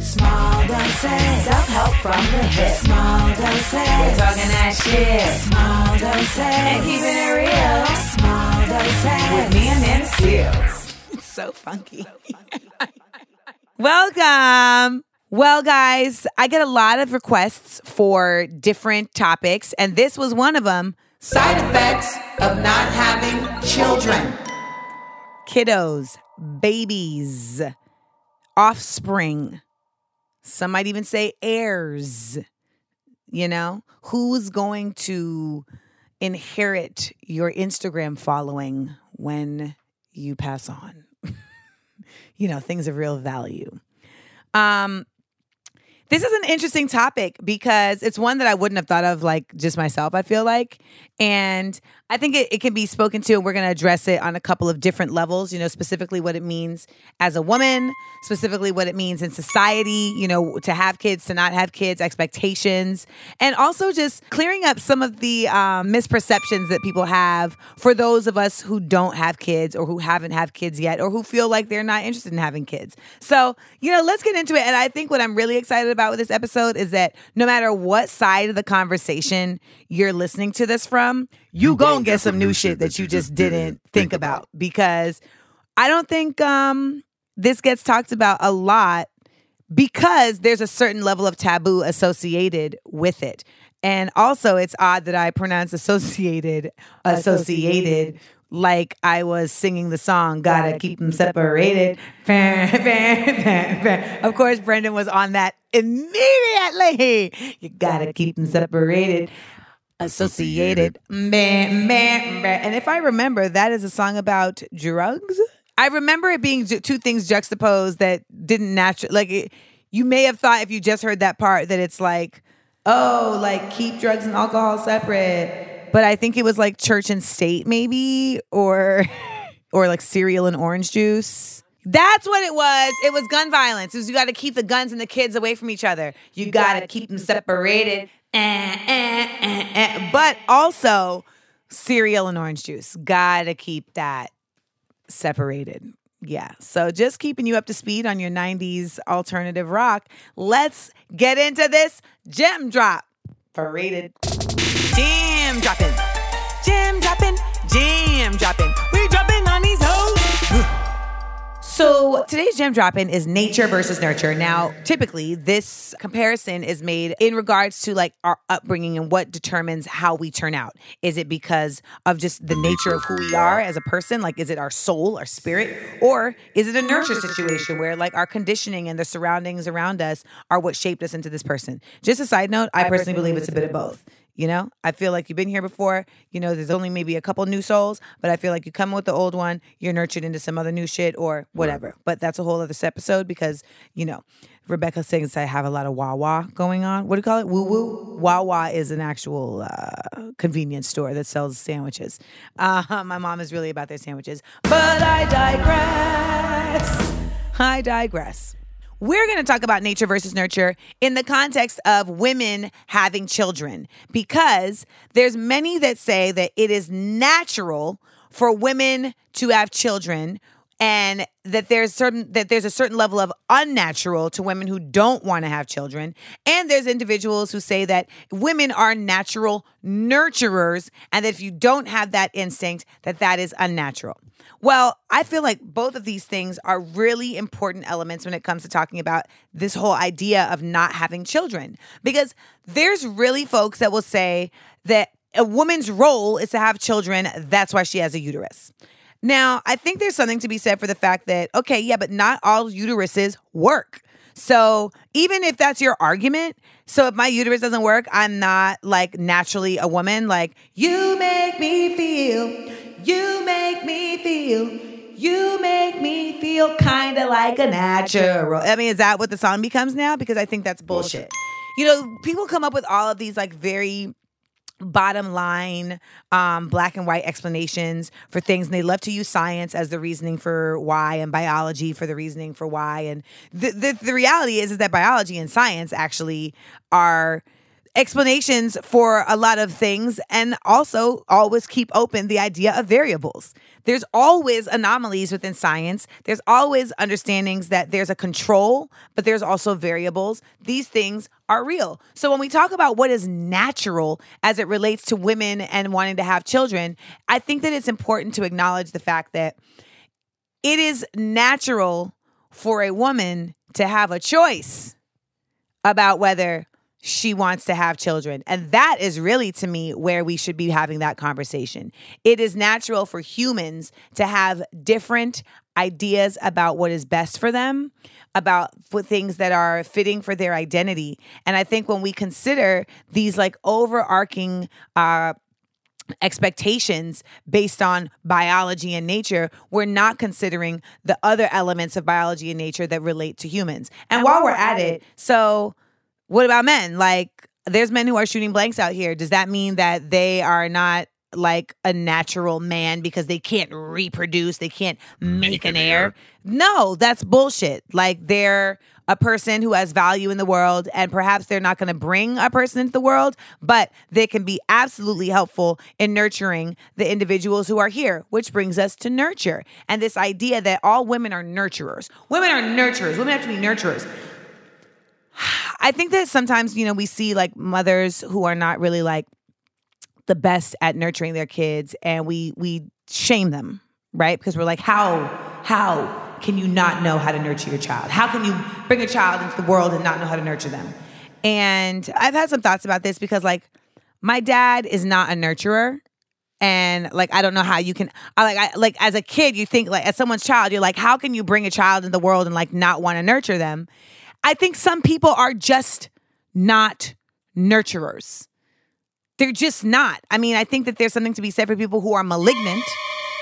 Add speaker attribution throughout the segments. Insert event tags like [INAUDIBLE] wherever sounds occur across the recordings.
Speaker 1: Small doses. Self-help from the hip. Small doses. We're talking that shit. Small doses. And keeping it real. Small doses. With me Amanda Seales.
Speaker 2: It's so funky. [LAUGHS] Welcome. Well, guys, I get a lot of requests for different topics, and this was one of them.
Speaker 1: Side effects of not having children.
Speaker 2: Kiddos, babies, offspring. Some might even say heirs. You know, who's going to inherit your Instagram following when you pass on? [LAUGHS] you know, things of real value. Um, this is an interesting topic because it's one that I wouldn't have thought of like just myself, I feel like. And I think it, it can be spoken to, and we're going to address it on a couple of different levels, you know, specifically what it means as a woman, specifically what it means in society, you know, to have kids, to not have kids, expectations, and also just clearing up some of the um, misperceptions that people have for those of us who don't have kids or who haven't had kids yet or who feel like they're not interested in having kids. So, you know, let's get into it. And I think what I'm really excited about with this episode is that no matter what side of the conversation you're listening to this from, you gonna get some new shit that you just didn't think about. because I don't think um this gets talked about a lot because there's a certain level of taboo associated with it. And also it's odd that I pronounce associated. associated like I was singing the song Gotta Keep Them Separated. of course Brendan was on that immediately. You gotta keep them separated associated. And if I remember, that is a song about drugs. I remember it being two things juxtaposed that didn't naturally, like, it, you may have thought if you just heard that part that it's like, oh, like keep drugs and alcohol separate. But I think it was like church and state, maybe, or, [LAUGHS] or like cereal and orange juice. That's what it was. It was gun violence. It was you got to keep the guns and the kids away from each other. You, got to keep them separated. Eh, eh, eh, eh. But also cereal and orange juice. Got to keep that separated. Yeah. So just keeping you up to speed on your 90s alternative rock. Let's get into this gem drop for rated. Jam dropping. Jam dropping. Jam dropping. We dropping on these hoes. [SIGHS] So today's gem dropping is nature versus nurture. Now, typically, this comparison is made in regards to like our upbringing and what determines how we turn out. Is it because of just the nature of who we are as a person? Like, is it our soul, our spirit, or is it a nurture situation where like our conditioning and the surroundings around us are what shaped us into this person? Just a side note, I personally believe it's a bit of both. You know, I feel like you've been here before. You know, there's only maybe a couple new souls, but I feel like you come with the old one, you're nurtured into some other new shit or whatever. But that's a whole other episode because, you know, Rebecca sings I have a lot of wah wah going on. What do you call it? Woo woo. Wawa is an actual uh, convenience store that sells sandwiches. Uh, my mom is really about their sandwiches. But I digress. I digress. We're going to talk about nature versus nurture in the context of women having children because there's many that say that it is natural for women to have children and that there's certain that there's a certain level of unnatural to women who don't want to have children. And there's individuals who say that women are natural nurturers and that if you don't have that instinct that that is unnatural. Well i feel like both of these things are really important elements when it comes to talking about this whole idea of not having children. Because there's really folks that will say that a woman's role is to have children that's why she has a uterus now, I think there's something to be said for the fact that, okay, yeah, but not all uteruses work. So even if that's your argument, so if my uterus doesn't work, I'm not like naturally a woman. Like, you make me feel, you make me feel, you make me feel kind of like a natural. I mean, is that what the song becomes now? Because I think that's bullshit. You know, people come up with all of these like very bottom line um, black and white explanations for things and they love to use science as the reasoning for why and biology for the reasoning for why and the, the, the reality is, is that biology and science actually are explanations for a lot of things and also always keep open the idea of variables. There's always anomalies within science. There's always understandings that there's a control, but there's also variables. These things are real. So when we talk about what is natural as it relates to women and wanting to have children, I think that it's important to acknowledge the fact that it is natural for a woman to have a choice about whether she wants to have children. And that is really, to me, where we should be having that conversation. It is natural for humans to have different ideas about what is best for them, about things that are fitting for their identity. And I think when we consider these like overarching, uh, expectations based on biology and nature, we're not considering the other elements of biology and nature that relate to humans. And, and while we're at it, so what about men? Like, there's men who are shooting blanks out here. Does that mean that they are not like a natural man because they can't reproduce, they can't make, make an, heir? heir? No, that's bullshit. Like, they're a person who has value in the world, and perhaps they're not going to bring a person into the world, but they can be absolutely helpful in nurturing the individuals who are here, which brings us to nurture and this idea that all women are nurturers. Women are nurturers. Women have to be nurturers. [SIGHS] I think that sometimes, you know, we see like mothers who are not really like the best at nurturing their kids and we we shame them, right? Because we're like, how how can you not know how to nurture your child? How can you bring a child into the world and not know how to nurture them? And I've had some thoughts about this because like my dad is not a nurturer and like I don't know how you can I like I like as a kid you think like as someone's child you're like how can you bring a child into the world and like not want to nurture them I think some people are just not nurturers. They're just not. I mean, I think that there's something to be said for people who are malignant,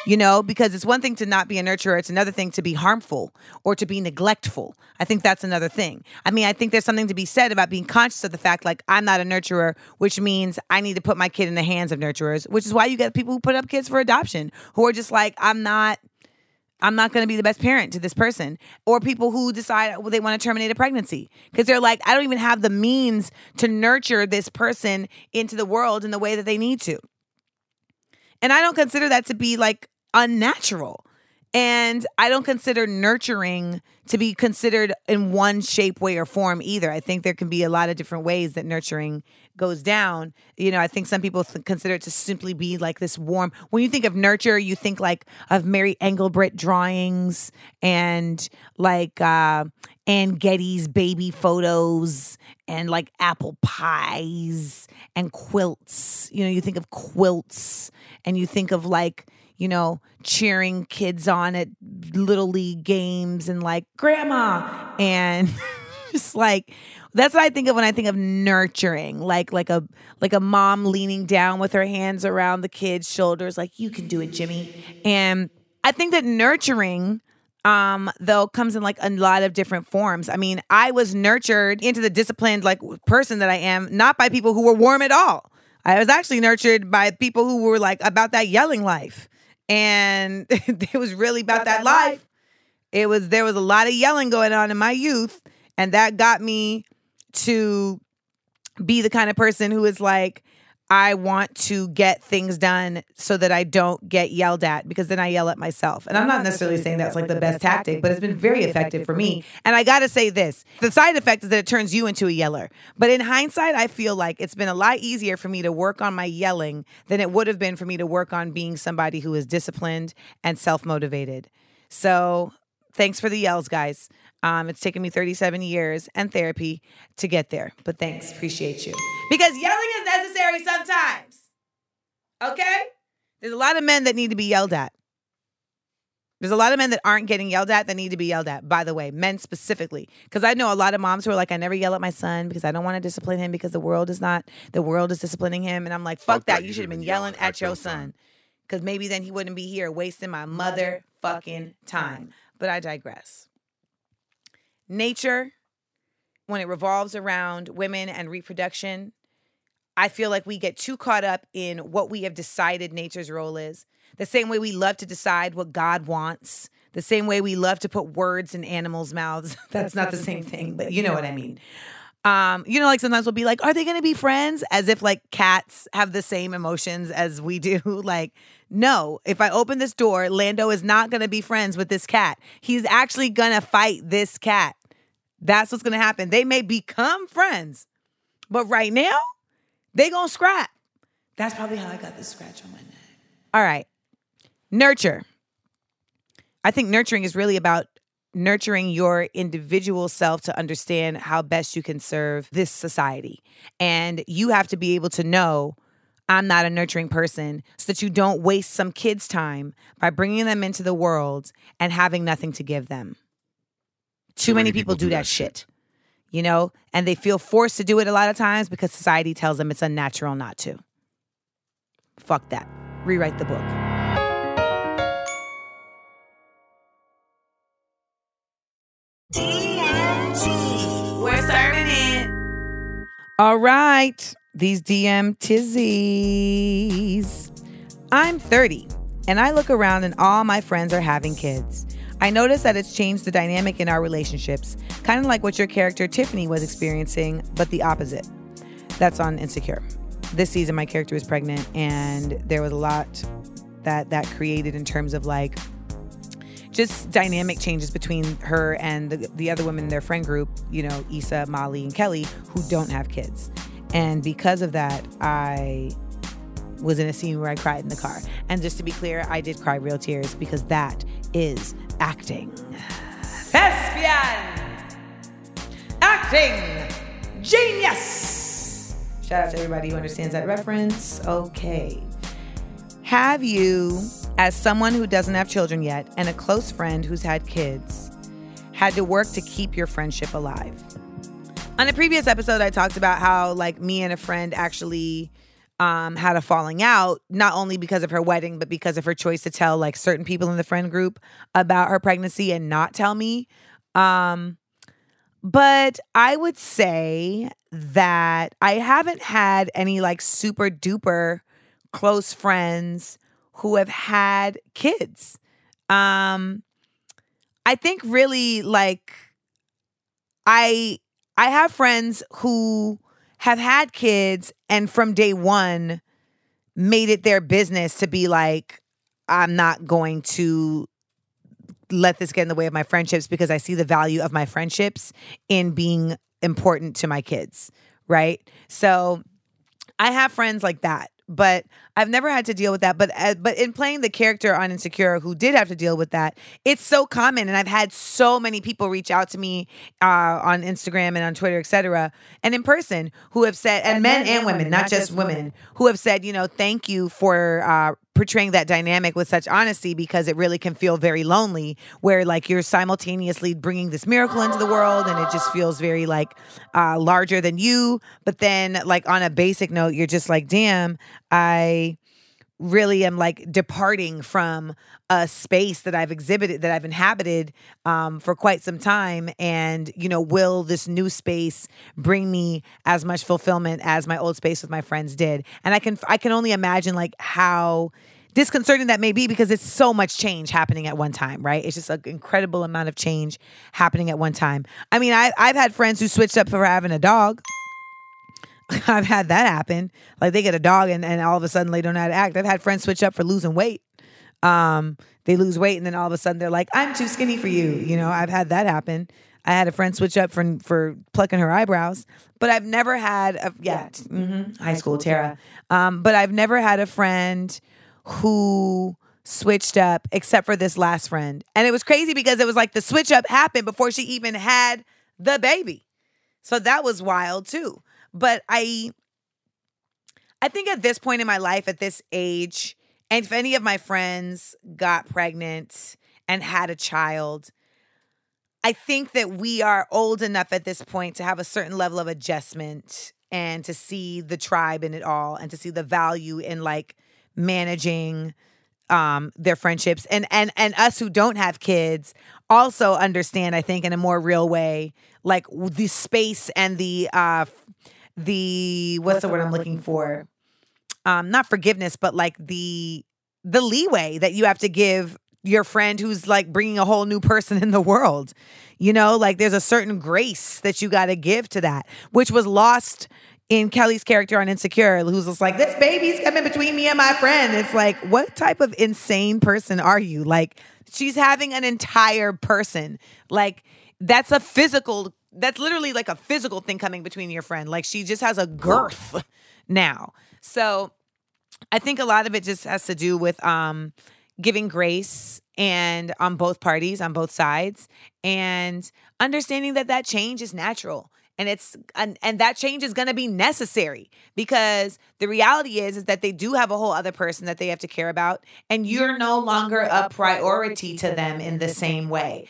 Speaker 2: you know, because it's one thing to not be a nurturer, it's another thing to be harmful or to be neglectful. I think that's another thing. I mean, I think there's something to be said about being conscious of the fact, like, I'm not a nurturer, which means I need to put my kid in the hands of nurturers, which is why you get people who put up kids for adoption who are just like, I'm not I'm not going to be the best parent to this person. Or people who decide well, they want to terminate a pregnancy because they're like, I don't even have the means to nurture this person into the world in the way that they need to. And I don't consider that to be like unnatural. And I don't consider nurturing to be considered in one shape, way, or form either. I think there can be a lot of different ways that nurturing goes down. You know, I think some people th- consider it to simply be like this warm. When you think of nurture, you think like of Mary Engelbreit drawings and like uh, Anne Geddes' baby photos and like apple pies and quilts. You know, you think of quilts and you think of like you know, cheering kids on at little league games and like grandma and [LAUGHS] just like that's what I think of when I think of nurturing, like like a like a mom leaning down with her hands around the kid's shoulders, like you can do it, Jimmy. And I think that nurturing um though comes in like a lot of different forms. I mean, I was nurtured into the disciplined like person that I am, not by people who were warm at all. I was actually nurtured by people who were like about that yelling life and [LAUGHS] it was really about, about that, that life. life. It was there was a lot of yelling going on in my youth, and that got me to be the kind of person who is like, I want to get things done so that I don't get yelled at because then I yell at myself. And I'm not necessarily saying that's like the best tactic, but it's been very effective for me. And I got to say this the side effect is that it turns you into a yeller. But in hindsight, I feel like it's been a lot easier for me to work on my yelling than it would have been for me to work on being somebody who is disciplined and self motivated. So thanks for the yells, guys. Um, it's taken me 37 years and therapy to get there. But thanks, appreciate you. Because yelling is necessary sometimes. Okay? There's a lot of men that need to be yelled at. There's a lot of men that aren't getting yelled at that need to be yelled at, by the way, men specifically. Because I know a lot of moms who are like, I never yell at my son because I don't want to discipline him because the world is not, the world is disciplining him. And I'm like, fuck, fuck that. You should have been yelling at your son. Because maybe then he wouldn't be here wasting my mother fucking time. But I digress nature, when it revolves around women and reproduction, I feel like we get too caught up in what we have decided nature's role is. The same way we love to decide what God wants, the same way we love to put words in animals' mouths. [LAUGHS] That's not the same thing, but you know what I mean. Um, you know, like sometimes we'll be like, are they gonna be friends? As if like cats have the same emotions as we do. [LAUGHS] like, no, if I open this door, Lando is not gonna be friends with this cat. He's actually gonna fight this cat. That's what's gonna happen. They may become friends, but right now, they gonna scrap. That's probably how I got this scratch on my neck. All right. Nurture. I think nurturing is really about nurturing your individual self to understand how best you can serve this society. And you have to be able to know I'm not a nurturing person so that you don't waste some kids' time by bringing them into the world and having nothing to give them. Too, many, people, do, that, shit. You know, and they feel forced to do it a lot of times because society tells them it's unnatural not to. Fuck that. Rewrite the book.
Speaker 1: DMT. We're serving it.
Speaker 2: All right, these DM tizzies. I'm 30 and I look around and all my friends are having kids. I noticed that it's changed the dynamic in our relationships, kind of like what your character Tiffany was experiencing, but the opposite. That's on Insecure. This season, my character was pregnant, and there was a lot that that created in terms of like just dynamic changes between her and the, the other women in their friend group, you know, Issa, Molly, and Kelly, who don't have kids. And because of that, I was in a scene where I cried in the car. And just to be clear, I did cry real tears because that is acting. Thespian! Acting! Genius! Shout out to everybody who understands that reference. Okay. Have you, as someone who doesn't have children yet and a close friend who's had kids, had to work to keep your friendship alive? On a previous episode, I talked about how, like, me and a friend actually um, had a falling out, not only because of her wedding, but because of her choice to tell, like, certain people in the friend group about her pregnancy and not tell me. Um, but I would say that I haven't had any, like, super duper close friends who have had kids. Um, I think really, like, I I have friends who have had kids and from day one made it their business to be like, I'm not going to let this get in the way of my friendships because I see the value of my friendships in being important to my kids. Right. So I have friends like that but I've never had to deal with that. But uh, but in playing the character on Insecure, who did have to deal with that, it's so common, and I've had so many people reach out to me uh, on Instagram and on Twitter, etc., and in person, who have said, and, and men, men, and women, women not, just women, women, who have said, you know, thank you for uh, portraying that dynamic with such honesty because it really can feel very lonely where like you're simultaneously bringing this miracle into the world and it just feels very like uh, larger than you. But then like on a basic note you're just like damn i really am like departing from a space that I've exhibited, that I've inhabited um, for quite some time. And, you know, will this new space bring me as much fulfillment as my old space with my friends did? And I can, I can only imagine like how disconcerting that may be because it's so much change happening at one time, right? It's just an incredible amount of change happening at one time. I mean, I, I've had friends who switched up for having a dog. [LAUGHS] I've had that happen. Like they get a dog and, and all of a sudden they don't know how to act. I've had friends switch up for losing weight. Um, they lose weight and then all of a sudden they're like, I'm too skinny for you. You know, I've had that happen. I had a friend switch up for for plucking her eyebrows, but I've never had a yeah, mm-hmm, high school Tara. Um, but I've never had a friend who switched up except for this last friend. And it was crazy because it was like the switch up happened before she even had the baby. So that was wild too. But I I think at this point in my life, at this age, and if any of my friends got pregnant and had a child, I think that we are old enough at this point to have a certain level of adjustment and to see the tribe in it all and to see the value in like managing um their friendships and and and us who don't have kids also understand i think in a more real way like the space and the uh the what's, what's the word I'm looking for? Um, not forgiveness, but like the the leeway that you have to give your friend who's like bringing a whole new person [LAUGHS] in the world. You know, like there's a certain grace that you got to give to that, which was lost in Kelly's character on Insecure, who's just like, this baby's coming between me and my friend. It's like, what type of insane person are you? Like, she's having an entire person. Like, that's a physical, that's literally like a physical thing coming between your friend. Like, she just has a girth now. So I think a lot of it just has to do with um giving grace and on both parties on both sides and understanding that that change is natural and it's and, and that change is going to be necessary because the reality is is that they do have a whole other person that they have to care about and you're no longer a priority to them in the same way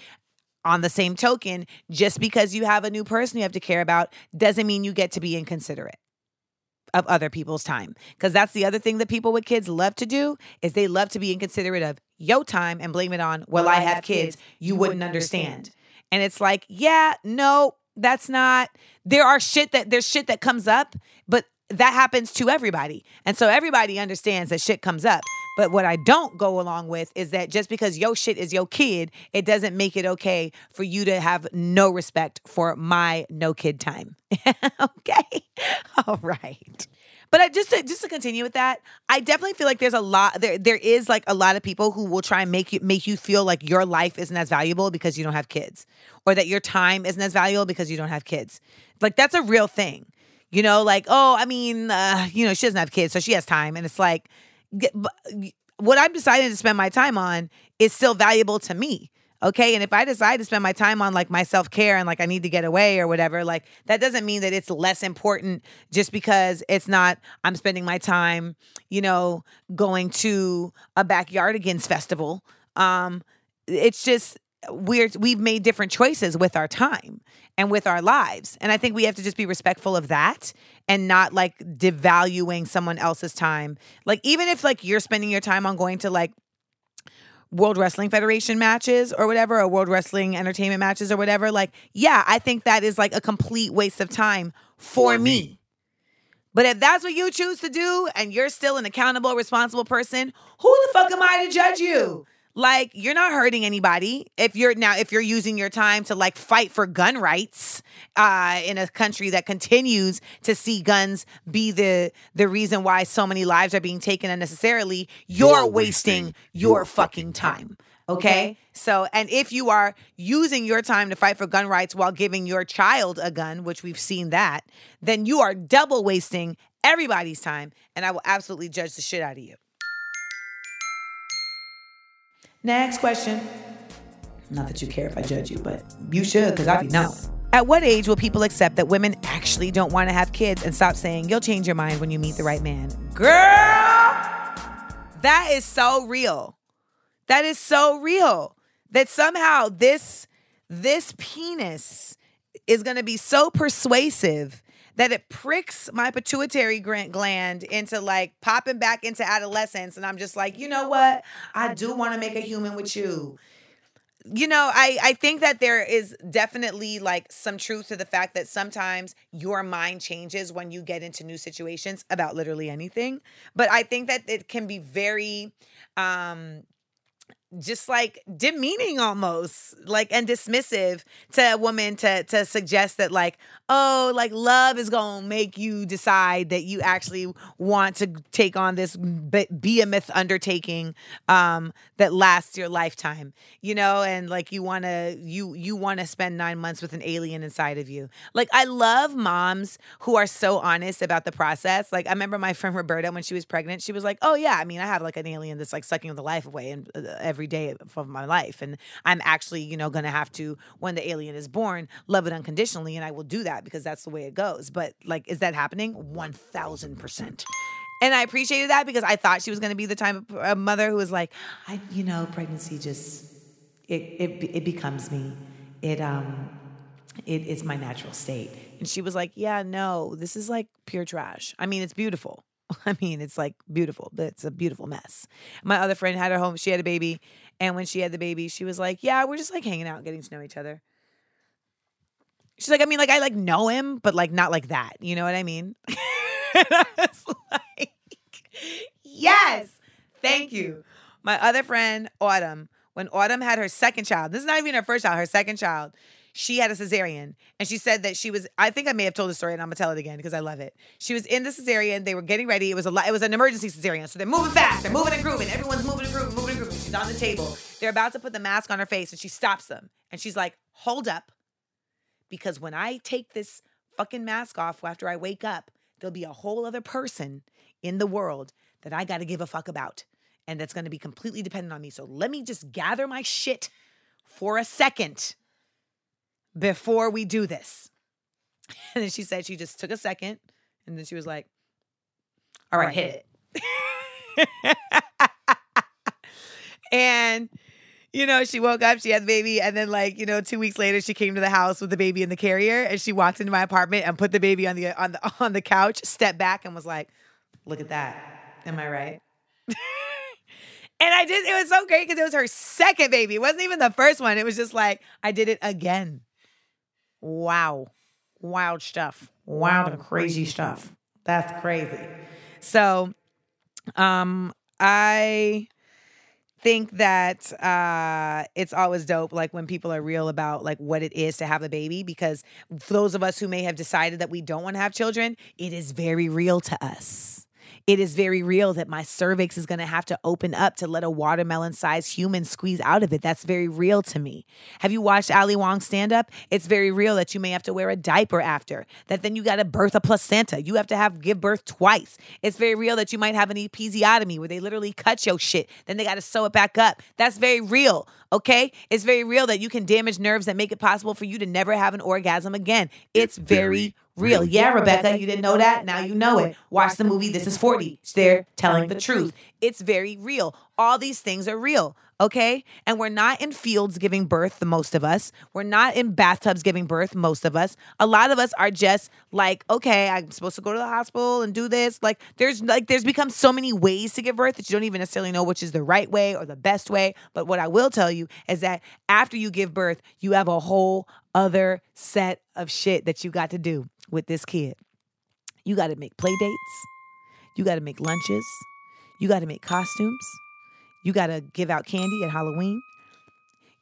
Speaker 2: on the same token just because you have a new person you have to care about doesn't mean you get to be inconsiderate of other people's time. Because that's the other thing that people with kids love to do is they love to be inconsiderate of your time and blame it on well i have kids you wouldn't understand. And it's like yeah no that's not there are shit that there's shit that comes up but that happens to everybody. And so everybody understands that shit comes up but what I don't go along with is that just because your shit is your kid, it doesn't make it okay for you to have no respect for my no kid time. [LAUGHS] okay. All right. But I just to, just to continue with that, I definitely feel like there's a lot there there is like a lot of people who will try and make you make you feel like your life isn't as valuable because you don't have kids or that your time isn't as valuable because you don't have kids. Like that's a real thing. You know, like, oh, I mean, uh, you know, she doesn't have kids, so she has time and it's like what I'm deciding to spend my time on is still valuable to me. Okay. And if I decide to spend my time on like my self care and like I need to get away or whatever, like that doesn't mean that it's less important just because it's not, I'm spending my time, you know, going to a backyardigans festival. Um, it's just, we're we've made different choices with our time and with our lives and i think we have to just be respectful of that and not like devaluing someone else's time like even if like you're spending your time on going to like World Wrestling Federation matches or whatever, or World Wrestling Entertainment matches or whatever, like, yeah, I think that is like a complete waste of time for, for me. me. But if that's what you choose to do and you're still an accountable, responsible person, who the fuck am I to judge you? Like you're not hurting anybody if you're now if you're using your time to like fight for gun rights uh, in a country that continues to see guns be the the reason why so many lives are being taken unnecessarily. You're, you're wasting, wasting your fucking time. Okay? okay? So, and if you are using your time to fight for gun rights while giving your child a gun, which we've seen that, then you are double wasting everybody's time. And I will absolutely judge the shit out of you. Next question. Not that you care if I judge you, but you should because I know. At what age will people accept that women actually don't want to have kids and stop saying you'll change your mind when you meet the right man? Girl, that is so real. That is so real. That somehow this this penis is going to be so persuasive that it pricks my pituitary gland into like popping back into adolescence. And I'm just like, you know what? I do want to make a human with you. You know, I, I think that there is definitely like some truth to the fact that sometimes your mind changes when you get into new situations about literally anything. But I think that it can be very um just like demeaning almost like and dismissive to a woman to to suggest that like oh like love is gonna make you decide that you actually want to take on this behemoth undertaking um that lasts your lifetime you know and like you want to you you want to spend nine months with an alien inside of you. Like i love moms who are so honest about the process. Like i remember my [LAUGHS] friend roberta when she was pregnant she was like oh yeah i mean i have like an alien that's like sucking the life away and uh, every day of my life. And I'm actually, you know, going to have to, when the alien is born, love it unconditionally. And I will do that because that's the way it goes. But like, is that happening? 1000%. And I appreciated that because I thought she was going to be the type of mother who was like, I, you know, pregnancy just, it, it, it becomes me. It, um, it is my natural state. And she was like, Yeah, no, this is like pure trash. I mean, it's beautiful. [LAUGHS] I mean, it's like beautiful, but it's a beautiful mess. My other friend had her home, she had a baby, and when she had the baby, she was like, "Yeah, we're just like hanging out, getting to know each other." She's like, "I mean, like I like know him, but like not like that. You know what I mean?" [LAUGHS] I like, "Yes, thank you." My other friend, Autumn, when Autumn had her second child, this is not even her first child, her second child, she had a cesarean. And she said that she was, I think I may have told the story and I'm gonna tell it again because I love it. She was in the cesarean, they were getting ready. It was a lot, it was an emergency cesarean. So they're moving fast, they're moving and grooving. Everyone's moving and grooving, moving and grooving. She's on the table. They're about to put the mask on her face and she stops them. And she's like, hold up. Because when I take this fucking mask off after I wake up, there'll be a whole other person in the world that I gotta give a fuck about. And that's gonna be completely dependent on me. So let me just gather my shit for a second before we do this. [LAUGHS] And then she said she just took a second and then she was like, all right, hit it. [LAUGHS] and you know, she woke up, she had the baby, and then like, you know, two weeks later she came to the house with the baby in the carrier and she walked into my apartment and put the baby on the on the [LAUGHS] on the couch, stepped back and was like, Look at that. Am I right? and I did it was so great because it was her second baby. It wasn't even the first one. It was just like, I did it again. Wow. Wild stuff. Wild and crazy stuff. That's crazy. So um I think that uh it's always dope like when people are real about like what it is to have a baby because for those of us who may have decided that we don't want to have children it is very real to us it is very real that my cervix is going to have to open up to let a watermelon sized human squeeze out of it. That's very real to me. Have you watched Ali Wong stand up? It's very real that you may have to wear a diaper after, that then you got to birth a placenta. You have to have give birth twice. It's very real that you might have an episiotomy where they literally cut your shit, then they got to sew it back up. That's very real. Okay? It's very real that you can damage nerves that make it possible for you to never have an orgasm again. It's very real. Yeah, Rebecca, you didn't know that. Now you know it. Watch the movie This is 40. They're telling the truth. It's very real. All these things are real, okay? And we're not in fields giving birth, the most of us. We're not in bathtubs giving birth, most of us. A lot of us are just like, okay, I'm supposed to go to the hospital and do this. Like there's like there's become so many ways to give birth that you don't even necessarily know which is the right way or the best way. But what I will tell you is that after you give birth, you have a whole other set of shit that you got to do with this kid. You got to make play dates. You got to make lunches. You got to make costumes. You got to give out candy at Halloween.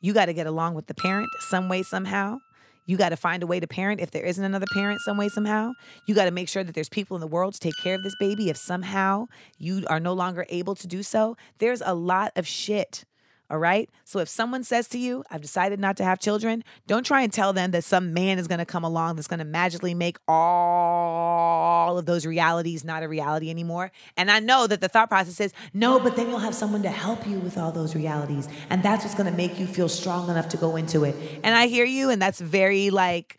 Speaker 2: You got to get along with the parent some way, somehow. You got to find a way to parent if there isn't another parent some way, somehow. You got to make sure that there's people in the world to take care of this baby if somehow you are no longer able to do so. There's a lot of shit. All right. So if someone says to you, I've decided not to have children, don't try and tell them that some man is going to come along that's going to magically make all of those realities not a reality anymore. And I know that the thought process is, no, but then you'll have someone to help you with all those realities. And that's what's going to make you feel strong enough to go into it. And I hear you. And that's very like,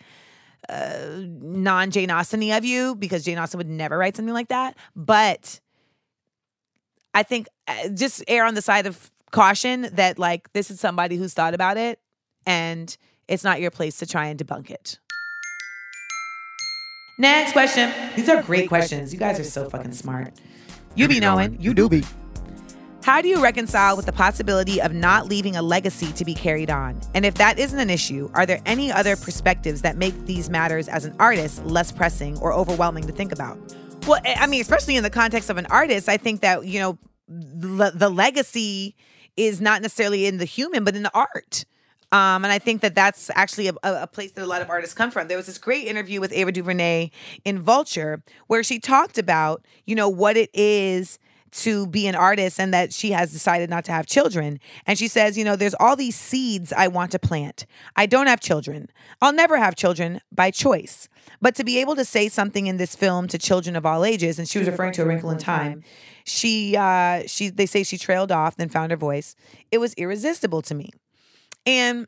Speaker 2: uh, non Jane Austen of you because Jane Austen would never write something like that. But I think uh, just err on the side of caution that like this is somebody who's thought about it and it's not your place to try and debunk it. Next question. These are great questions. You guys are so fucking smart. You be knowing. You do be. How do you reconcile with the possibility of not leaving a legacy to be carried on? And if that isn't an issue, are there any other perspectives that make these matters as an artist less pressing or overwhelming to think about? Well, eh, I mean, especially in the context of an artist, I think that, you know, the, the legacy is not necessarily in the human, but in the art. Um, and I think that that's actually a, a, place that a lot of artists come from. There was this great interview with Ava DuVernay in Vulture where she talked about, you know, what it is to be an artist and that she has decided not to have children. And she says, you know, there's all these seeds I want to plant. I don't have children. I'll never have children by choice. But to be able to say something in this film to children of all ages, and she was referring to A Wrinkle in Time, she uh she they say she trailed off, then found her voice. It was irresistible to me. And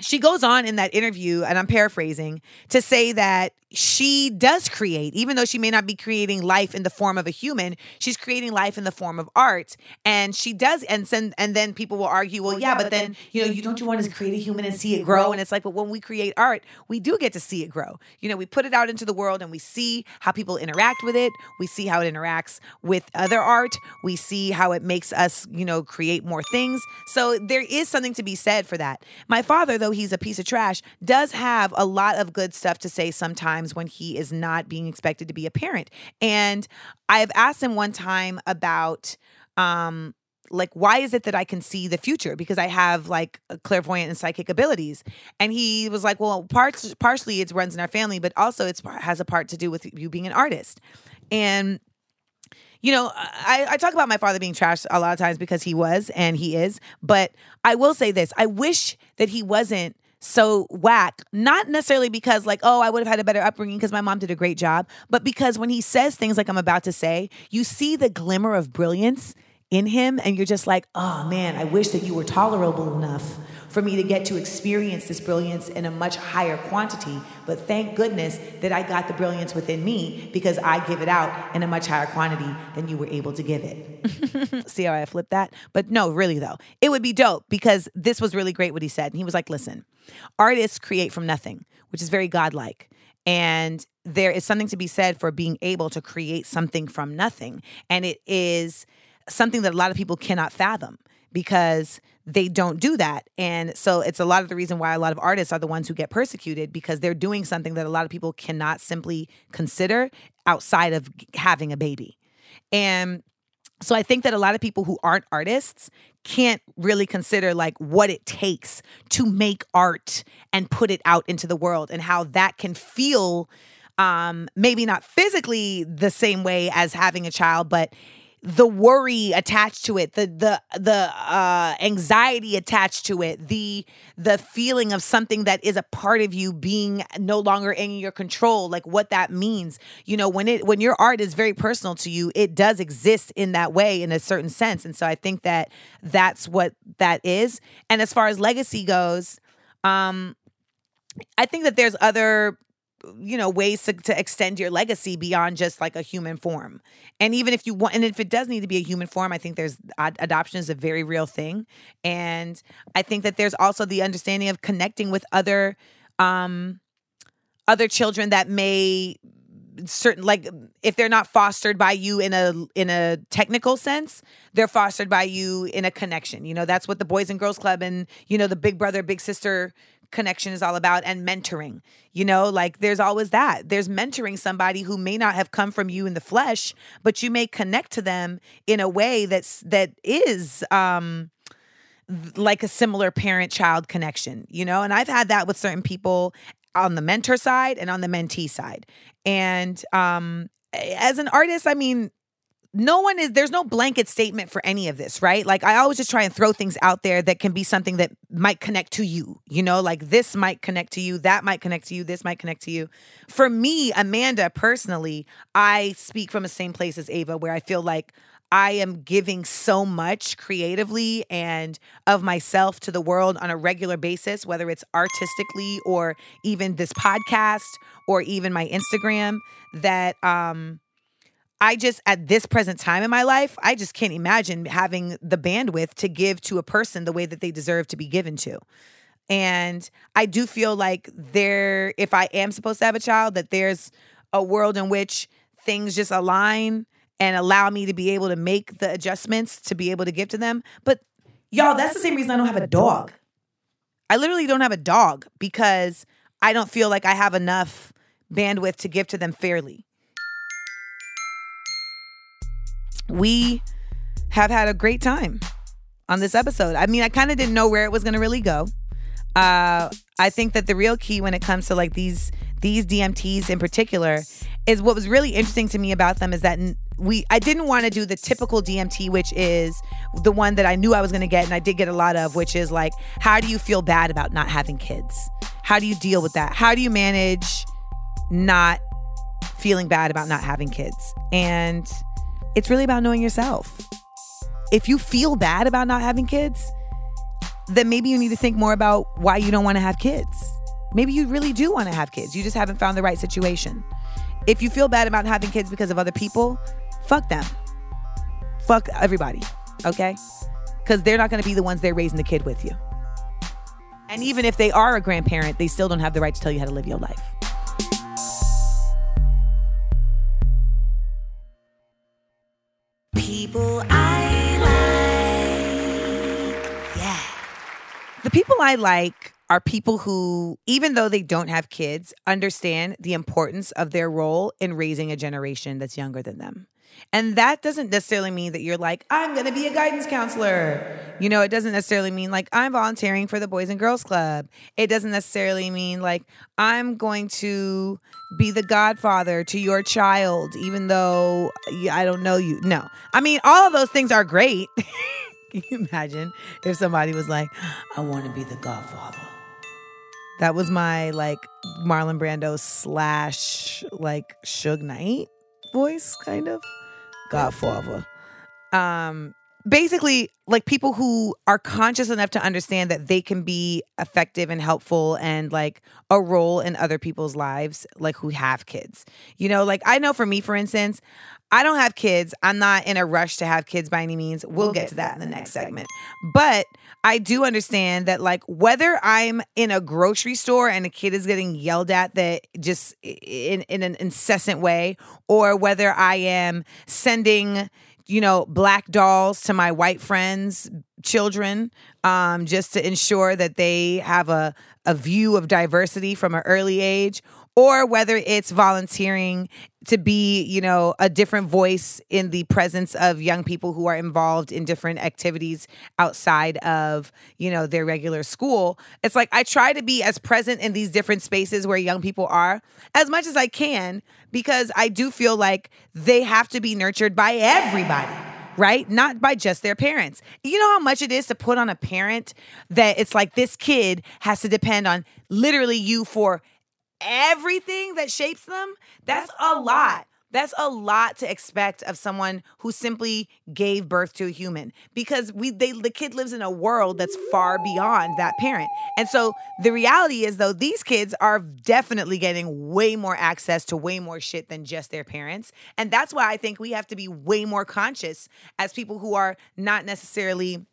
Speaker 2: she goes on in that interview, and I'm paraphrasing, to say that she does create, even though she may not be creating life in the form of a human, she's creating life in the form of art. And she does, and then and then people will argue, well, yeah, but then you know, you don't you want to create a human and see it grow? And it's like, but when we create art, we do get to see it grow. You know, we put it out into the world and we see how people interact with it. We see how it interacts with other art. We see how it makes us, you know, create more things. So there is something to be said for that. My father, though he's a piece of trash, does have a lot of good stuff to say sometimes times when he is not being expected to be a parent. And I've asked him one time about um like why is it that I can see the future because I have like clairvoyant and psychic abilities and he was like well parts partially it runs in our family but also it's has a part to do with you being an artist and you know, I, I, talk about my father being trashed a lot of times because he was and he is. But I will say this I wish that he wasn't so whack, not necessarily because, like, oh, I would have had a better upbringing because my mom did a great job, but because when he says things like I'm about to say, you see the glimmer of brilliance in him and you're just like, oh man, I wish that you were tolerable enough for me to get to experience this brilliance in a much higher quantity. But thank goodness that I got the brilliance within me because I give it out in a much higher quantity than you were able to give it. [LAUGHS] See how I flipped that? But no, really though, it would be dope because this was really great what he said. And he was like, listen, artists create from nothing, which is very godlike. And there is something to be said for being able to create something from nothing. And it is something that a lot of people cannot fathom because they don't do that. And so it's a lot of the reason why a lot of artists are the ones who get persecuted because they're doing something that a lot of people cannot simply consider outside of having a baby. And so I think that a lot of people who aren't artists can't really consider like what it takes to make art and put it out into the world and how that can feel um maybe not physically the same way as having a child but the worry attached to it the the the uh anxiety attached to it the the feeling of something that is a part of you being no longer in your control like what that means. You know when it when your art is very personal to you it does exist in that way in a certain sense. And so i think that that's what that is. And as far as legacy goes um I think that there's other you know ways to, to extend your legacy beyond just like a human form. And even if you want and if it does need to be a human form i think there's ad- adoption is a very real thing. And i think that there's also the understanding of connecting with other um other children that may certain like if they're not fostered by you in a in a technical sense they're fostered by you in a connection. You know that's what the boys and girls club and you know the big brother big sister connection is all about and mentoring. You know, like there's always that. There's mentoring somebody who may not have come from you in the flesh, but you may connect to them in a way that's that is um like a similar parent child connection, you know? And I've had that with certain people on the mentor side and on the mentee side. And um as an artist, I mean, no one is there's no blanket statement for any of this right? Like i always just try and throw things out there that can be something that might connect to you you know? Like this might connect to you that might connect to you this might connect to you. For me amanda personally i speak from the same place as ava where i feel like I am giving so much creatively and of myself to the world on a regular basis, whether it's artistically or even this podcast or even my Instagram, that um, I just, at this present time in my life, I just can't imagine having the bandwidth to give to a person the way that they deserve to be given to. And I do feel like there, if I am supposed to have a child, that there's a world in which things just align and allow me to be able to make the adjustments to be able to give to them. But y'all, that's the same reason I don't have a dog. I literally don't have a dog because I don't feel like I have enough bandwidth to give to them fairly. We have had a great time on this episode. I mean, I kind of didn't know where it was going to really go. Uh, I think that the real key when it comes to like these these DMTs in particular is what was really interesting to me about them is that we I didn't want to do the typical DMT, which is the one that I knew I was going to get, and I did get a lot of, which is like, how do you feel bad about not having kids? How do you deal with that? How do you manage not feeling bad about not having kids? And it's really about knowing yourself. If you feel bad about not having kids, then maybe you need to think more about why you don't want to have kids. Maybe you really do want to have kids. You just haven't found the right situation. If you feel bad about having kids because of other people, fuck them. Fuck everybody, okay? Because they're not going to be the ones they're raising the kid with you. And even if they are a grandparent, they still don't have the right to tell you how to live your life. People I like. Yeah. The people I like are people who, even though they don't have kids, understand the importance of their role in raising a generation that's younger than them. And that doesn't necessarily mean that you're like, I'm going to be a guidance counselor. You know, it doesn't necessarily mean like I'm volunteering for the Boys and Girls Club. It doesn't necessarily mean like I'm going to be the godfather to your child, even though I don't know you. No. I mean, all of those things are great. [LAUGHS] Can you imagine if somebody was like, I want to be the godfather? That was my like Marlon Brando slash like Suge Knight voice, kind of. Godfather. Um, basically, like people who are conscious enough to understand that they can be effective and helpful and like a role in other people's lives, like who have kids. You know, like I know for me, for instance, I don't have kids. I'm not in a rush to have kids by any means. We'll, get to that in the next segment. But I do understand that, like, whether I'm in a grocery store and a kid is getting yelled at that just in, in an incessant way, or whether I am sending you know, black dolls to my white friends' children, um, just to ensure that they have a, a view of diversity from an early age, or whether it's volunteering to be, you know, a different voice in the presence of young people who are involved in different activities outside of, you know, their regular school. It's like I try to be as present in these different spaces where young people are as much as I can because I do feel like they have to be nurtured by everybody right? Not by just their parents. You know how much it is to put on a parent that it's like this kid has to depend on literally you for everything that shapes them, that's a lot. That's a lot to expect of someone who simply gave birth to a human because we they the kid lives in a world that's far beyond that parent. And so the reality is though these kids are definitely getting way more access to way more shit than just their parents. And that's why I think we have to be way more conscious as people who are not necessarily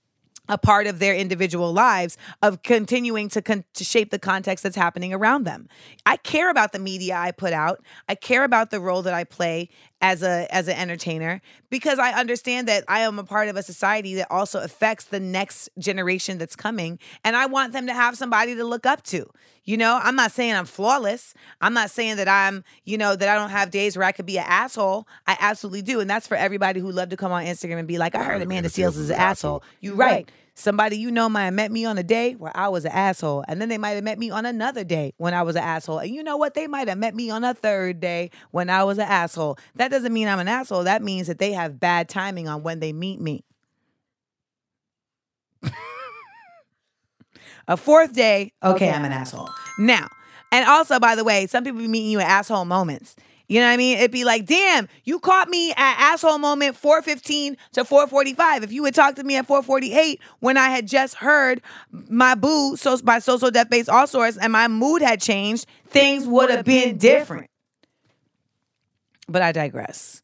Speaker 2: a part of their individual lives of continuing to con- to shape the context that's happening around them. I care about the media I put out. I care about the role that I play as a as an entertainer because I understand that I am a part of a society that also affects the next generation that's coming and I want them to have somebody to look up to. You know, I'm not saying I'm flawless. I'm not saying that I'm, you know, that I don't have days where I could be an asshole. I absolutely do. And that's for everybody who love to come on Instagram and be like, I heard Amanda Seales is an asshole. You right. Somebody you know might have met me on a day where I was an asshole. And then they might have met me on another day when I was an asshole. And you know what? They might have met me on a third day when I was an asshole. That doesn't mean I'm an asshole. That means that they have bad timing on when they meet me. a fourth day, okay, I'm an asshole. Now, and also, by the way, some people be meeting you at asshole moments. You know what I mean? It'd be like, damn, you caught me at asshole moment 415 to 445. If you had talked to me at 448 when I had just heard my boo so by social death based all source and my mood had changed, things would have been different. But I digress.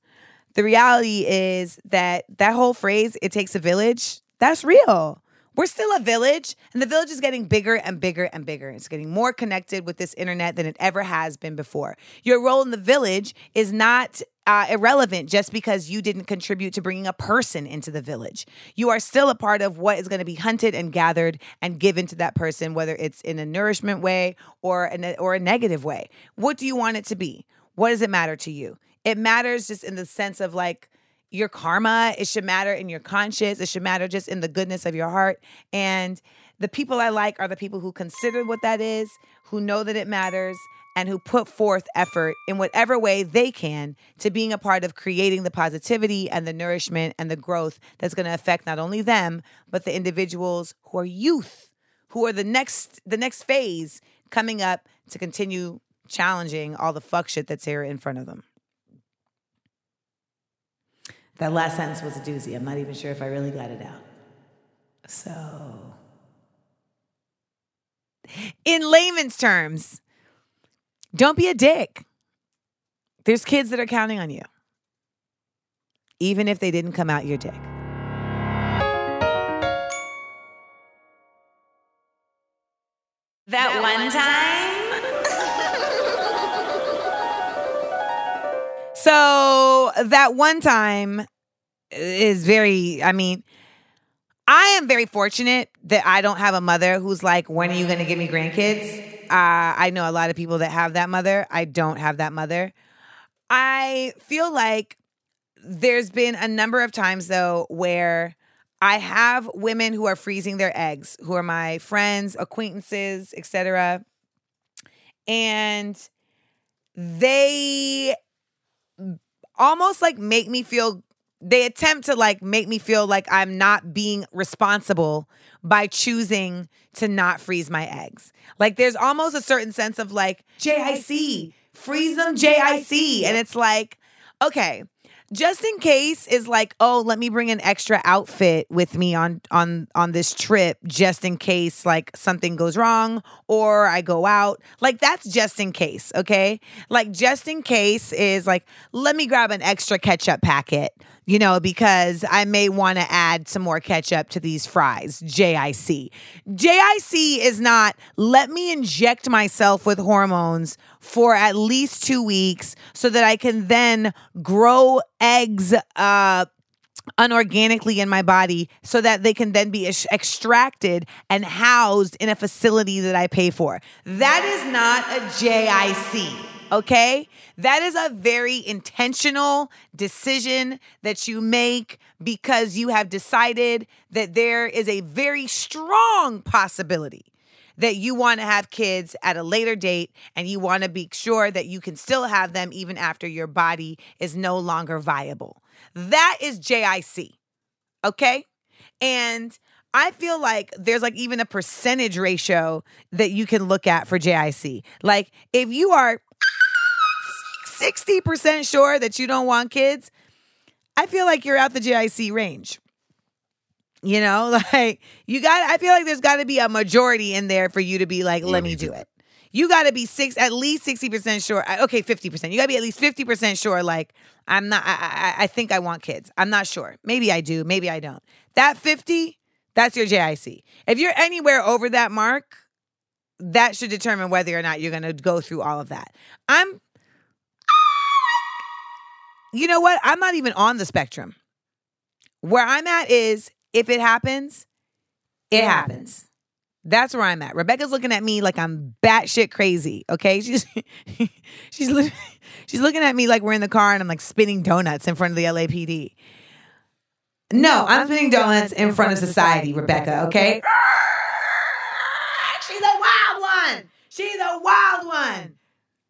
Speaker 2: The reality is that that whole phrase, it takes a village, that's real. We're still a village, and the village is getting bigger and bigger and bigger. It's getting more connected with this internet than it ever has been before. Your role in the village is not uh, irrelevant just because you didn't contribute to bringing a person into the village. You are still a part of what is going to be hunted and gathered and given to that person, whether it's in a nourishment way or a, or a negative way. What do you want it to be? What does it matter to you? It matters just in the sense of like, your karma. It should matter in your conscience. It should matter just in the goodness of your heart. And the people I like are the people who consider what that is, who know that it matters, and who put forth effort in whatever way they can to being a part of creating the positivity and the nourishment and the growth that's going to affect not only them, but the individuals who are youth, who are the next the next phase coming up to continue challenging all the fuck shit that's here in front of them. That last sentence was a doozy. I'm not even sure if I really got it out. So, in layman's terms, don't be a dick. There's kids that are counting on you, even if they didn't come out your dick.
Speaker 1: That, one
Speaker 2: time. So, that one time is very, I mean, I am very fortunate that I don't have a mother who's like, when are you going to give me grandkids? Uh, I know a lot of people that have that mother. I don't have that mother. I feel like there's been a number of times though where I have women who are freezing their eggs, who are my friends, acquaintances, etc. And they almost like make me feel they attempt to like make me feel like I'm not being responsible by choosing to not freeze my eggs. Like there's almost a certain sense of like JIC, freeze them JIC and it's like okay, just in case is like oh let me bring an extra outfit with me on on on this trip just in case like something goes wrong or i go out. Like that's just in case okay? Like just in case is like let me grab an extra ketchup packet you know, because I may want to add some more ketchup to these fries. JIC. JIC is not let me inject myself with hormones for at least two weeks so that I can then grow eggs uh, unorganically in my body so that they can then be ex- extracted and housed in a facility that I pay for. That is not a JIC okay? That is a very intentional decision that you make because you have decided that there is a very strong possibility that you want to have kids at a later date and you want to be sure that you can still have them even after your body is no longer viable. That is JIC, okay? And I feel like there's like even a percentage ratio that you can look at for JIC. Like if you are 60% sure that you don't want kids, I feel like you're out the JIC range. You know, [LAUGHS] like you got I feel like there's got to be a majority in there for you to be like, let me do it. You got to be six, at least 60% sure. Okay, 50%. You got to be at least 50% sure. Like, I'm not, I, I, I think I want kids. I'm not sure. Maybe I do. Maybe I don't. That 50, that's your JIC. If you're anywhere over that mark, that should determine whether or not you're going to go through all of that. I'm you know what? I'm not even on the spectrum. Where I'm at is if it happens, it happens. That's where I'm at. Rebecca's looking at me like I'm batshit crazy. Okay, [LAUGHS] she's she's she's looking at me like we're in the car and I'm like spinning donuts in front of the LAPD. No, I'm spinning donuts in front of society, Rebecca. Okay. [LAUGHS] She's a wild one. She's a wild one.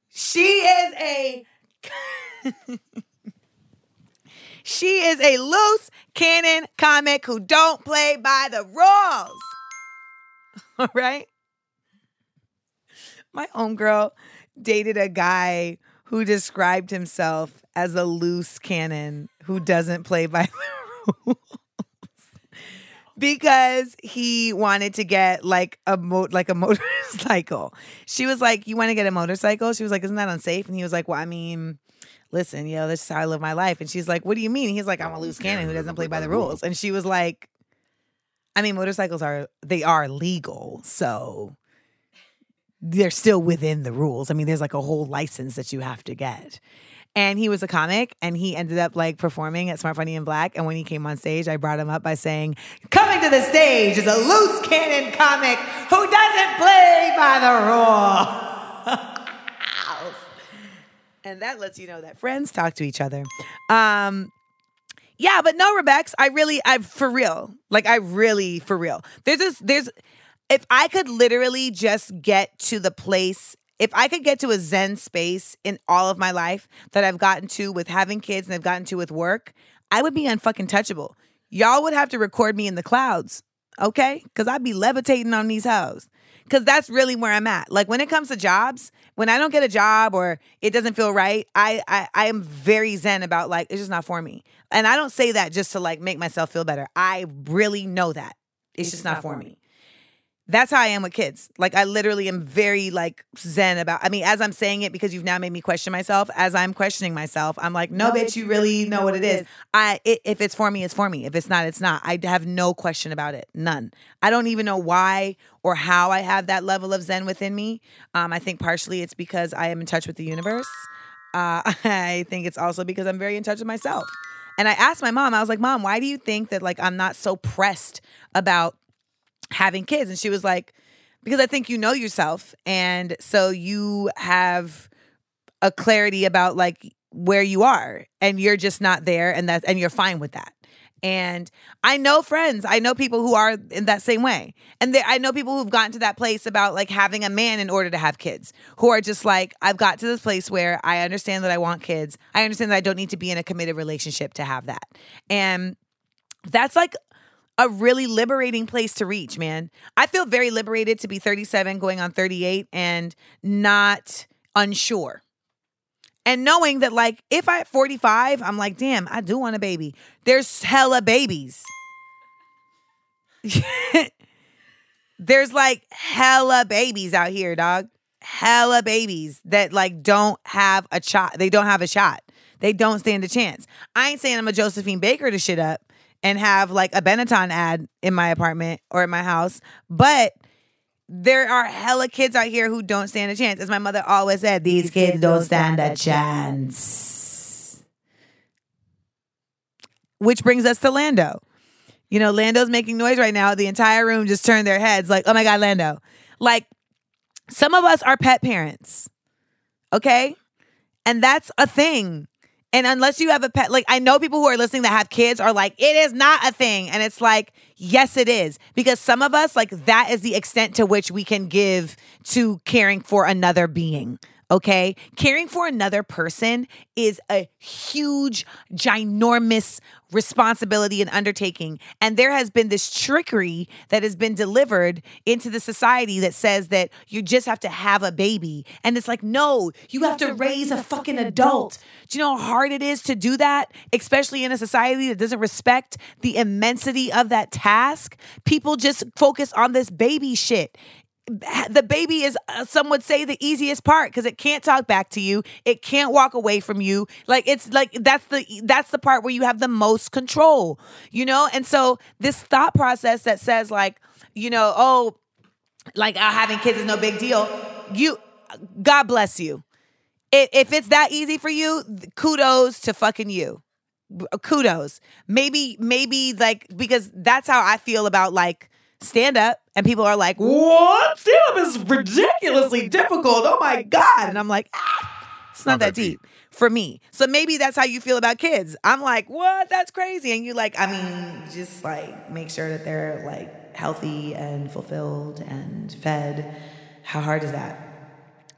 Speaker 2: She is a. [LAUGHS] She is a loose cannon comic who don't play by the rules. [LAUGHS] All right? My homegirl dated a guy who described himself as a loose cannon who doesn't play by [LAUGHS] the rules because he wanted to get like a mo- like a motorcycle. She was like, "You want to get a motorcycle?" She was like, "Isn't that unsafe?" And he was like, "Well, I mean, listen, yo, this is how I live my life. And she's like, what do you mean? he's like, I'm a loose cannon who doesn't play by the rules. And she was like, I mean, motorcycles are, they are legal. So they're still within the rules. I mean, there's like a whole license that you have to get. And he was a comic and he ended up like performing at Smart Funny and Black. And when he came on stage, I brought him up by saying, Coming to the stage is a loose cannon comic who doesn't play by the rules. [LAUGHS] and that lets you know that friends talk to each other. Um, yeah, but no, Rebecca, I really, I for real, like I really for real. There's this, there's, if I could literally just get to the place, if I could get to a Zen space in all of my life that I've gotten to with having kids and I've gotten to with work, I would be unfucking touchable. Y'all would have to record me in the clouds, okay? Because I'd be levitating on these hoes because that's really where I'm at. Like when it comes to jobs, when I don't get a job or it doesn't feel right, I I, I am very zen about like it's just not for me. And I don't say that just to like make myself feel better. I really know that it's, it's just, not, not for me. me that's how I am with kids. Like I literally am very like zen about. I mean, as I'm saying it because you've now made me question myself. As I'm questioning myself, I'm like, no, no bitch, you really know what it is. I it, if it's for me, it's for me. If it's not, it's not. I have no question about it. None. I don't even know why or how I have that level of zen within me. Um, I think partially it's because I am in touch with the universe. Uh, [LAUGHS] I think it's also because I'm very in touch with myself. And I asked my mom, I was like, Mom, why do you think that like I'm not so pressed about having kids. And she was like, because I think you know yourself. And so you have a clarity about like where you are and you're just not there and that's and you're fine with that. And I know friends, I know people who are in that same way. And they, I know people who've gotten to that place about like having a man in order to have kids, who are just like, I've got to this place where I understand that I want kids. I understand that I don't need to be in a committed relationship to have that. And that's like a really liberating place to reach, man. I feel very liberated to be 37 going on 38 and not unsure. And knowing that, like, if I at 45, I'm like, damn, I do want a baby. There's hella babies. [LAUGHS] There's like hella babies out here, dog. Hella babies that like don't have a shot. They don't have a shot. They don't stand a chance. I ain't saying I'm a Josephine Baker to shit up and have like a Benetton ad in my apartment or in my house, but there are hella kids out here who don't stand a chance. As my mother always said, these kids don't stand a chance. Which brings us to Lando. You know, Lando's making noise right now. The entire room just turned their heads like, oh my God, Lando. Like, some of us are pet parents, okay? And that's a thing. And unless you have a pet, like I know people who are listening that have kids are like, it is not a thing. And it's like, yes, it is. Because some of us, like, that is the extent to which we can give to caring for another being. Okay. Caring for another person is a huge, ginormous responsibility and undertaking. And there has been this trickery that has been delivered into the society that says that you just have to have a baby. And it's like, no, you have to raise a fucking adult. Do you know how hard it is to do that? Especially in a society that doesn't respect the immensity of that task. People just focus on this baby shit the baby is uh, some would say the easiest part because it can't talk back to you. It can't walk away from you. Like it's like that's the that's the part where you have the most control you know? And so this thought process that says like you know oh like uh, having kids is no big deal you god bless you. If, if it's that easy for you kudos to fucking you. Kudos. Maybe maybe like because that's how i feel about like stand up and people are like, what? Stand up is ridiculously difficult. Oh my God. And I'm like, ah, it's not, not that deep. deep for me. So maybe that's how you feel about kids. I'm like, what? That's crazy. And you're like, I mean, just like make sure that they're like healthy and fulfilled and fed. How hard is that?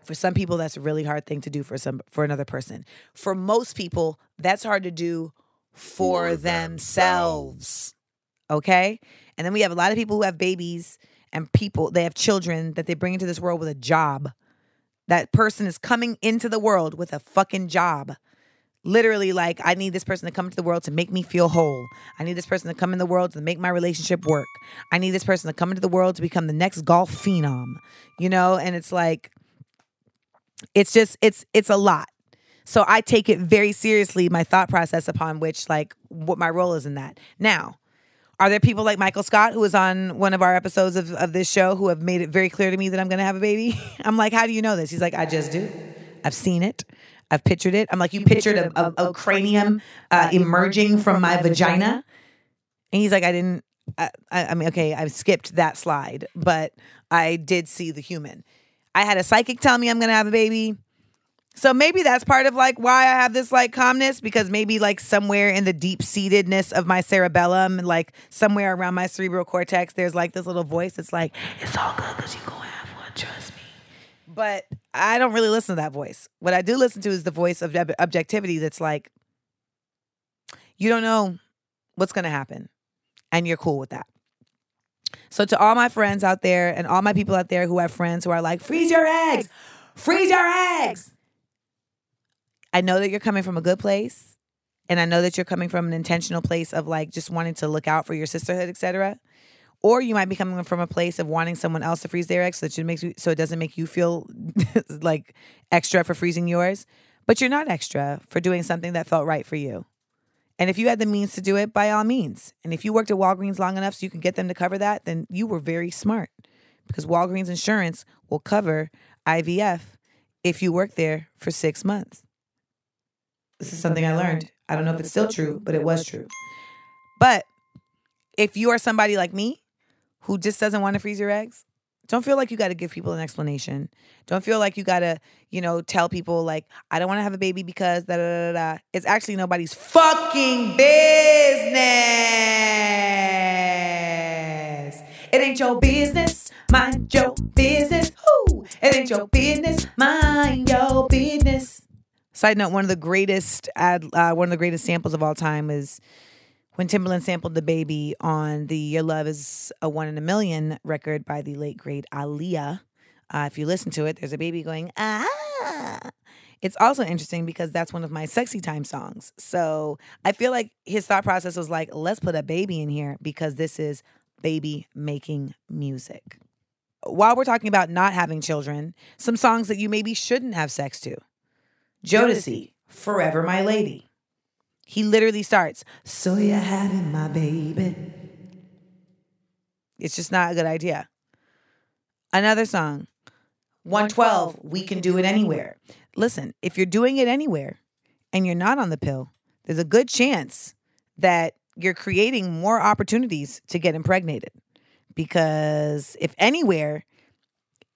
Speaker 2: For some people, that's a really hard thing to do for some for another person. For most people, that's hard to do for, for themselves. themselves. Okay? And then we have a lot of people who have babies and people, they have children that they bring into this world with a job. That person is coming into the world with a fucking job. Literally, like, I need this person to come into the world to make me feel whole. I need this person to come in the world to make my relationship work. I need this person to come into the world to become the next golf phenom, you know? And it's like, it's just, it's, it's a lot. So I take it very seriously, my thought process upon which, like, what my role is in that. Now, are there people like Michael Scott, who was on one of our episodes of, of this show, who have made it very clear to me that I'm going to have a baby? [LAUGHS] I'm like, how do you know this? He's like, I just do. I've seen it. I've pictured it. I'm like, you, you pictured, pictured a, a, a, cranium uh, emerging from my vagina? And he's like, I didn't. I, I mean, okay, I've skipped that slide, but I did see the human. I had a psychic tell me I'm going to have a baby. So maybe that's part of like why I have this like calmness because maybe like somewhere in the deep seatedness of my cerebellum, like somewhere around my cerebral cortex, there's like this little voice that's like, it's all good because you're to have one, trust me. But I don't really listen to that voice. What I do listen to is the voice of ob- objectivity that's like, you don't know what's going to happen and you're cool with that. So to all my friends out there and all my people out there who have friends who are like, freeze your eggs, freeze your eggs I know that you're coming from a good place. And I know that you're coming from an intentional place of like just wanting to look out for your sisterhood, etc. Or you might be coming from a place of wanting someone else to freeze their eggs so that it makes you so it doesn't make you feel [LAUGHS] like extra for freezing yours. But you're not extra for doing something that felt right for you. And if you had the means to do it, by all means. And if you worked at Walgreens long enough so you can get them to cover that, then you were very smart. Because Walgreens insurance will cover IVF if you work there for six months. This is something I learned. I don't know if it's still true, but it was true. But if you are somebody like me who just doesn't want to freeze your eggs, Don't feel like you got to give people an explanation. Don't feel like you got to, you know, tell people like, I don't want to have a baby because da da da da. It's actually nobody's fucking business. It ain't your business. Mind your business. Whoo! It ain't your business. Mind your business. Side note: One of the greatest ad, uh, one of the greatest samples of all time is when Timbaland sampled the baby on the Your Love Is a One in a Million record by the late great Aaliyah. Uh, if you listen to it, there's a baby going ah. It's also interesting because that's one of my sexy time songs. So I feel like his thought process was like, let's put a baby in here because this is baby making music. While we're talking about not having children, some songs that you maybe shouldn't have sex to. Jodeci, Forever My Lady. He literally starts, So you're having my baby. It's just not a good idea. Another song, 112, We Can Do It Anywhere. Listen, if you're doing it anywhere and you're not on the pill, there's a good chance that you're creating more opportunities to get impregnated. Because if anywhere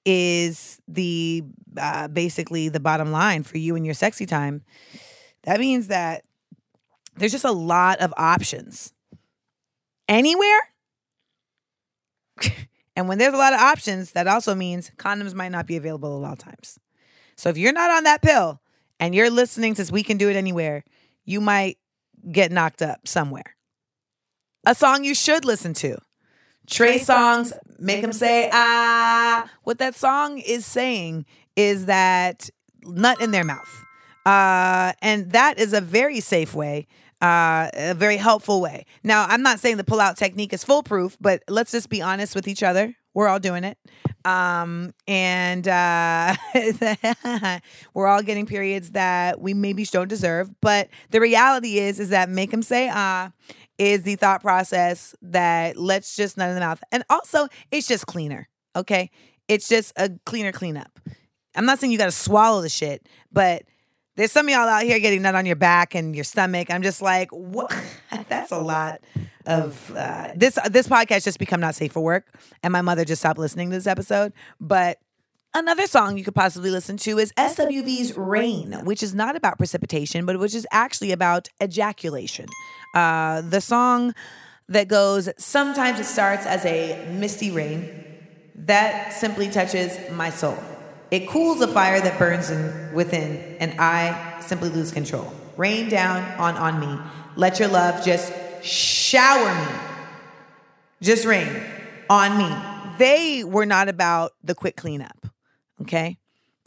Speaker 2: is the uh, basically the bottom line for you and your sexy time, that means that there's just a lot of options. Anywhere? [LAUGHS] and when there's a lot of options, that also means condoms might not be available a lot of times. So if you're not on that pill and you're listening to We Can Do It Anywhere, you might get knocked up somewhere. A song you should listen to. Trey Songz make them say ah. What that song is saying is that nut in their mouth. Uh, and that is a very safe way, uh, a very helpful way. Now, I'm not saying the pull out technique is foolproof, but let's just be honest with each other. We're all doing it. Um, and uh, [LAUGHS] we're all getting periods that we maybe don't deserve. But the reality is, is that make them say ah is the thought process that let's just nut in the mouth. And also, it's just cleaner. Okay. It's just a cleaner cleanup. I'm not saying you got to swallow the shit, but there's some of y'all out here getting nut on your back and your stomach. I'm just like, what? [LAUGHS] That's a lot of uh, this. This podcast just become not safe for work, and my mother just stopped listening to this episode. But another song you could possibly listen to is SWV's "Rain," which is not about precipitation, but which is actually about ejaculation. Uh, the song that goes, "Sometimes it starts as a misty rain." That simply touches my soul. It cools a fire that burns in, within, and I simply lose control. Rain down on on me. Let your love just shower me. Just rain on me. They were not about the quick cleanup. Okay.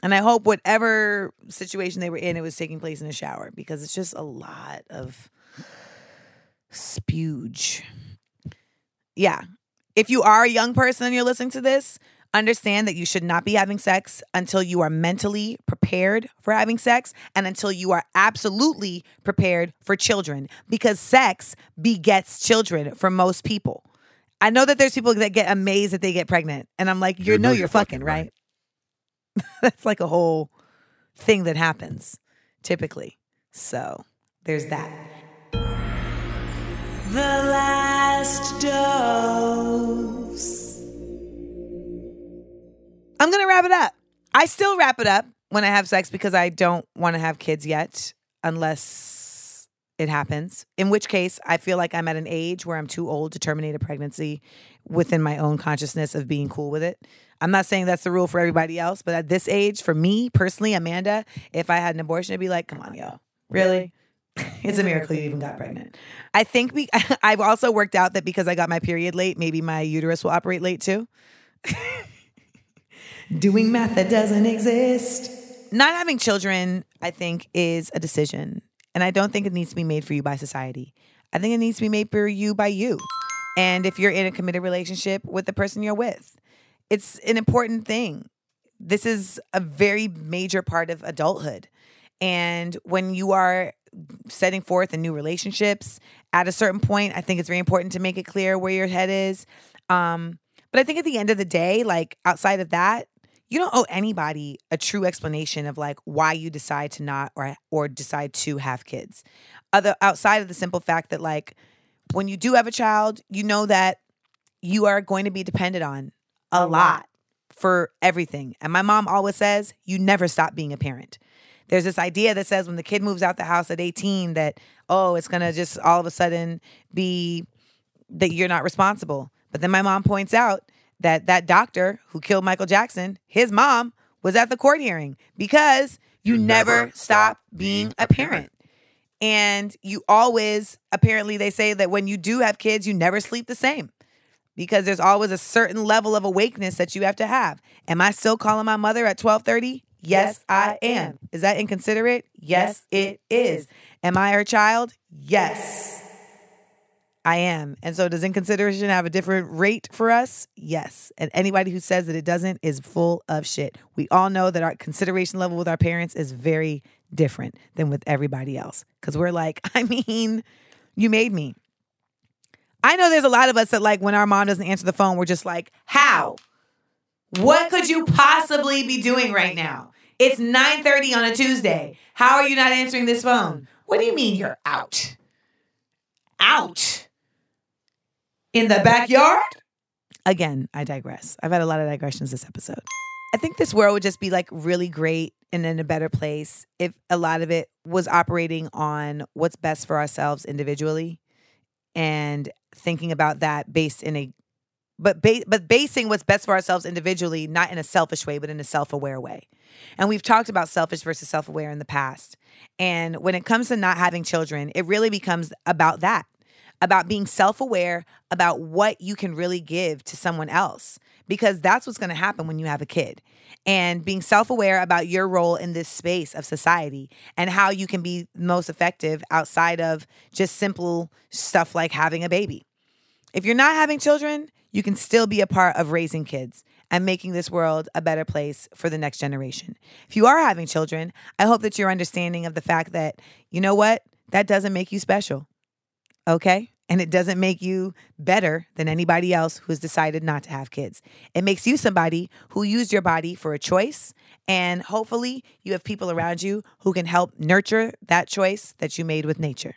Speaker 2: And I hope whatever situation they were in, it was taking place in a shower because it's just a lot of spuge. Yeah. If you are a young person and you're listening to this, understand that you should not be having sex until you are mentally prepared for having sex and until you are absolutely prepared for children because sex begets children for most people. I know that there's people that get amazed that they get pregnant and I'm like, you know you're fucking,
Speaker 3: fucking
Speaker 2: right? [LAUGHS] That's like a whole thing that happens typically. So, there's that. The last dose. I'm going to wrap it up. I still wrap it up when I have sex because I don't want to have kids yet unless it happens. In which case, I feel like I'm at an age where I'm too old to terminate a pregnancy within my own consciousness of being cool with it. I'm not saying that's the rule for everybody else, but at this age, for me personally, Amanda, if I had an abortion, I'd be like, come on, yo, really? [LAUGHS] it's a miracle you even got pregnant. I think we, [LAUGHS] I've also worked out that because I got my period late, maybe my uterus will operate late too. [LAUGHS] Doing math that doesn't exist. Not having children, I think, is a decision. And I don't think it needs to be made for you by society. I think it needs to be made for you by you. And if you're in a committed relationship with the person you're with, it's an important thing. This is a very major part of adulthood. And when you are setting forth in new relationships, at a certain point, I think it's very important to make it clear where your head is. Um, but I think at the end of the day, like outside of that, you don't owe anybody a true explanation of like why you decide to not or or decide to have kids. Other outside of the simple fact that like when you do have a child, you know that you are going to be depended on a lot for everything. And my mom always says, you never stop being a parent. There's this idea that says when the kid moves out the house at 18 that, oh, it's going to just all of a sudden be that you're not responsible. But then my mom points out that that doctor who killed Michael Jackson, his mom was at the court hearing because you,
Speaker 3: You
Speaker 2: never,
Speaker 3: never
Speaker 2: stop being
Speaker 3: a
Speaker 2: parent.
Speaker 3: parent.
Speaker 2: And you always, apparently, they say that when you do have kids, you never sleep the same because there's always a certain level of awakeness that you have to have. Am I still calling my mother at 12:30? Yes, I am. Is that inconsiderate? Yes, it is. Am I her child? Yes. I am. And so does inconsideration have a different rate for us? Yes. And anybody who says that it doesn't is full of shit. We all know that our consideration level with our parents is very different than with everybody else cuz we're like, [LAUGHS] I mean, you made me. I know there's a lot of us that like when our mom doesn't answer the phone, we're just like, "How? What could you possibly be doing right now? It's 9:30 on a Tuesday. How are you not answering this phone? What do you mean you're out? Out in the backyard? Again, I digress. I've had a lot of digressions this episode. I think this world would just be like really great and in a better place if a lot of it was operating on what's best for ourselves individually and thinking about that based in a but ba- but basing what's best for ourselves individually not in a selfish way but in a self-aware way. And we've talked about selfish versus self-aware in the past. And when it comes to not having children it really becomes about that about being self-aware about what you can really give to someone else because that's what's going to happen when you have a kid. And being self-aware about your role in this space of society and how you can be most effective outside of just simple stuff like having a baby if you're not having children, you can still be a part of raising kids and making this world a better place for the next generation. If you are having children, I hope that you're understanding of the fact that, you know what? That doesn't make you special. Okay? And it doesn't make you better than anybody else who's decided not to have kids. It makes you somebody who used your body for a choice. And hopefully, you have people around you who can help nurture that choice that you made with nature.